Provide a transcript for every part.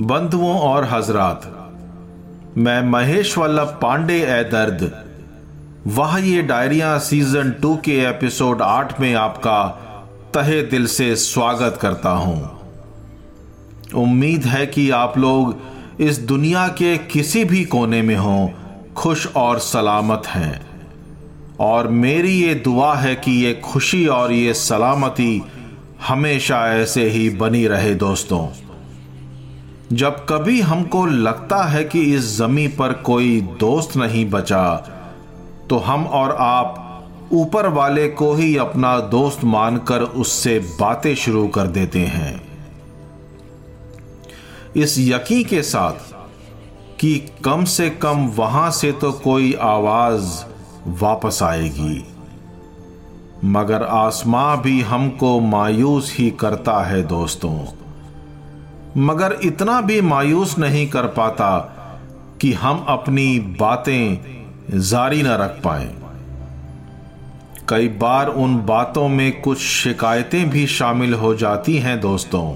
बंधुओं और हजरात, मैं महेश वल्लभ पांडे ए दर्द। वह, ये डायरिया सीज़न टू के एपिसोड आठ में आपका तहे दिल से स्वागत करता हूँ। उम्मीद है कि आप लोग इस दुनिया के किसी भी कोने में हो, खुश और सलामत हैं। और मेरी ये दुआ है कि ये खुशी और ये सलामती हमेशा ऐसे ही बनी रहे दोस्तों। जब कभी हमको लगता है कि इस जमी पर कोई दोस्त नहीं बचा तो हम और आप ऊपर वाले को ही अपना दोस्त मानकर उससे बातें शुरू कर देते हैं। इस यकी के साथ कि कम से कम वहाँ से तो कोई आवाज़ वापस आएगी, मगर आसमां भी हमको मायूस ही करता है दोस्तों। मगर इतना भी मायूस नहीं कर पाता कि हम अपनी बातें जारी न रख पाए। कई बार उन बातों में कुछ शिकायतें भी शामिल हो जाती हैं दोस्तों।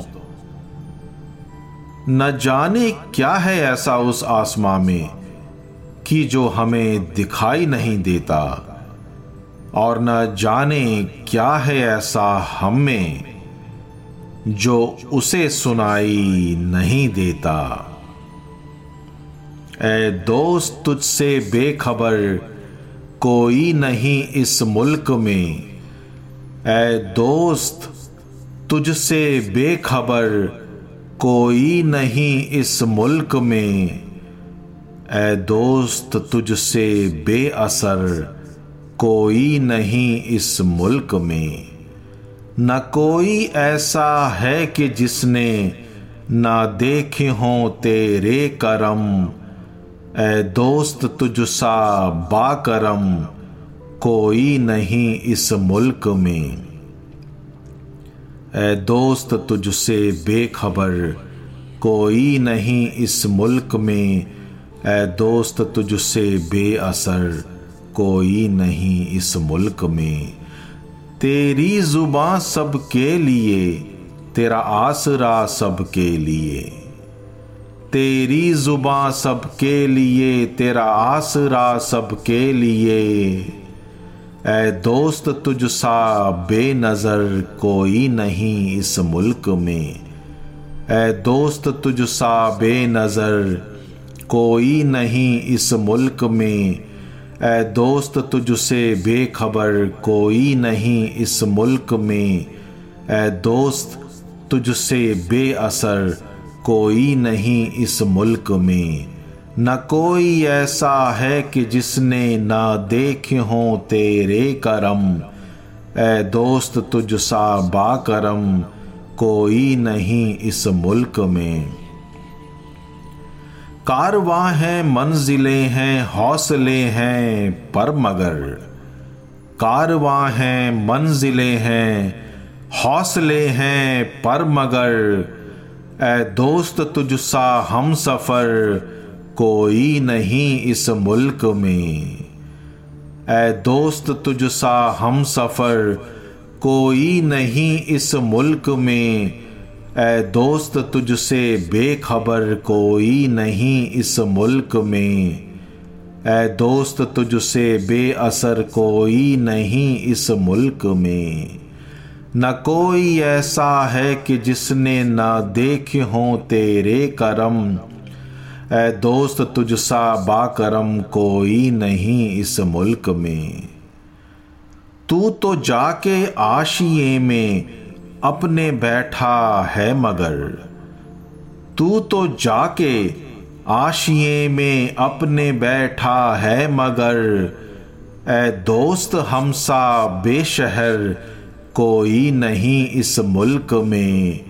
न जाने क्या है ऐसा उस आसमां में कि जो हमें दिखाई नहीं देता, और न जाने क्या है ऐसा हम में। जो उसे सुनाई नहीं देता। ए दोस्त, तुझसे बेखबर कोई नहीं इस मुल्क में। ए दोस्त, तुझसे बेखबर कोई नहीं इस मुल्क में। ए दोस्त, तुझसे बेअसर कोई नहीं इस मुल्क में। न कोई ऐसा है कि जिसने ना देखे हो तेरे करम। ए दोस्त तुझसा बाकरम, कोई नहीं इस मुल्क में। ए दोस्त तुझसे बेखबर, कोई नहीं इस मुल्क में। ए दोस्त तुझसे बेअसर, कोई नहीं इस मुल्क में। तेरी जुबा सबके लिए, तेरा आसरा सबके लिए। तेरी जुबा सबके लिए, तेरा आसरा सबके लिए। ए दोस्त, तुझसा बेनज़र कोई नहीं इस मुल्क में। ए दोस्त, तुझसा बेनज़र कोई नहीं इस मुल्क में। ए दोस्त तुझसे बेखबर कोई नहीं इस मुल्क में। ए दोस्त तुझसे बेअसर कोई नहीं इस मुल्क में। न कोई ऐसा है कि जिसने न देखे हो तेरे करम। ए दोस्त तुझसा बाकरम कोई नहीं इस मुल्क में। कारवा है, मंजिलें हैं, हौसले हैं, पर मगर कारवा हैं, मंजिलें हैं, हौसले हैं, पर मगर ए दोस्त तुझसा हम सफ़र कोई नहीं इस मुल्क में। ए दोस्त तुझसा हम सफ़र कोई नहीं इस मुल्क में। ए दोस्त तुझसे बेखबर कोई नहीं इस मुल्क में। ए दोस्त तुझसे बेअसर कोई नहीं इस मुल्क में। न कोई ऐसा है कि जिसने न देखे हो तेरे करम। ए दोस्त तुझसा बाकरम कोई नहीं इस मुल्क में। तू तो जाके आशिए में अपने बैठा है मगर। तू तो जाके आशिए में अपने बैठा है मगर। ए दोस्त हमसा बेशहर कोई नहीं इस मुल्क में।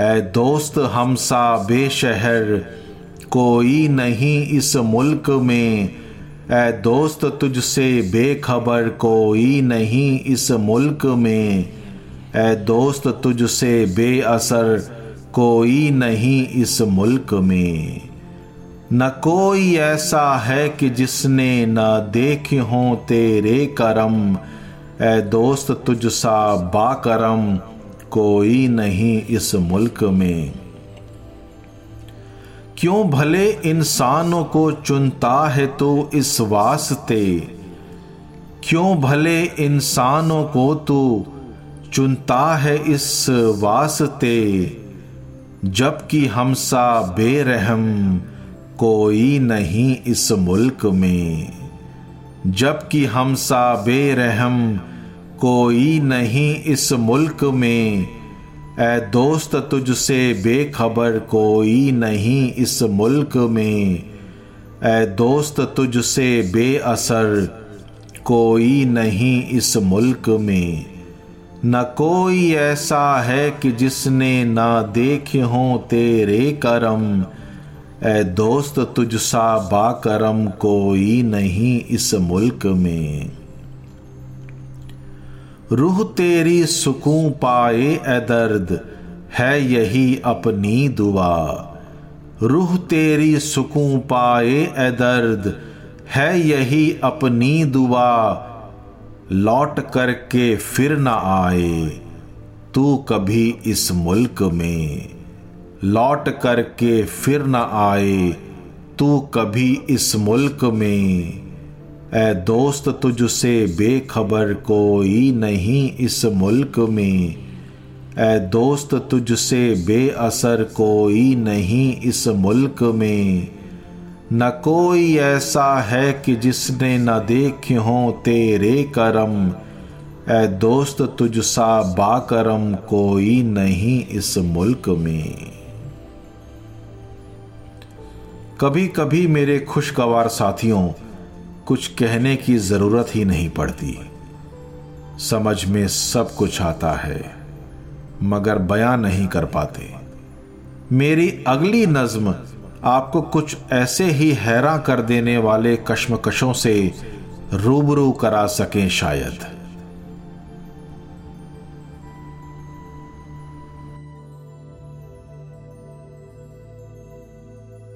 ए दोस्त हमसा बेशहर कोई नहीं इस मुल्क में। ए दोस्त तुझसे बेखबर कोई नहीं इस मुल्क में। ए दोस्त, तुझसे बेअसर कोई नहीं इस मुल्क में। न कोई ऐसा है कि जिसने न देखे हो तेरे करम। ए दोस्त, तुझसा बाकरम कोई नहीं इस मुल्क में। क्यों भले इंसानों को चुनता है तो इस वास्ते? क्यों भले इंसानों को तो चुनता है इस वास्ते, जबकि हमसा बेरहम कोई नहीं इस मुल्क में। जबकि हमसा बेरहम कोई नहीं इस मुल्क में ए दोस्त तुझसे बेखबर कोई नहीं इस मुल्क में। ए दोस्त तुझसे बेअसर कोई नहीं इस मुल्क में। न कोई ऐसा है कि जिसने ना देखे हों तेरे करम। ए दोस्त, तुझसा बाकरम कोई नहीं इस मुल्क में। रूह तेरी सुकून पाए ए दर्द, है यही अपनी दुआ। रूह तेरी सुकून पाए ए दर्द, है यही अपनी दुआ। लौट करके फिर न आए, तू कभी इस मुल्क में। लौट करके फिर न आए, तू कभी इस मुल्क में। ए दोस्त, तुझसे बेखबर कोई नहीं इस मुल्क में। ए दोस्त, तुझसे बेअसर कोई नहीं इस मुल्क में। न कोई ऐसा है कि जिसने न देखे हों तेरे करम। ए दोस्त, तुझसा बाकरम कोई नहीं इस मुल्क में। कभी कभी मेरे खुशगवार साथियों, कुछ कहने की ज़रूरत ही नहीं पड़ती। समझ में सब कुछ आता है, मगर बयां नहीं कर पाते। मेरी अगली नज्म आपको कुछ ऐसे ही हैरान कर देने वाले कश्मकशों से रूबरू करा सकें शायद।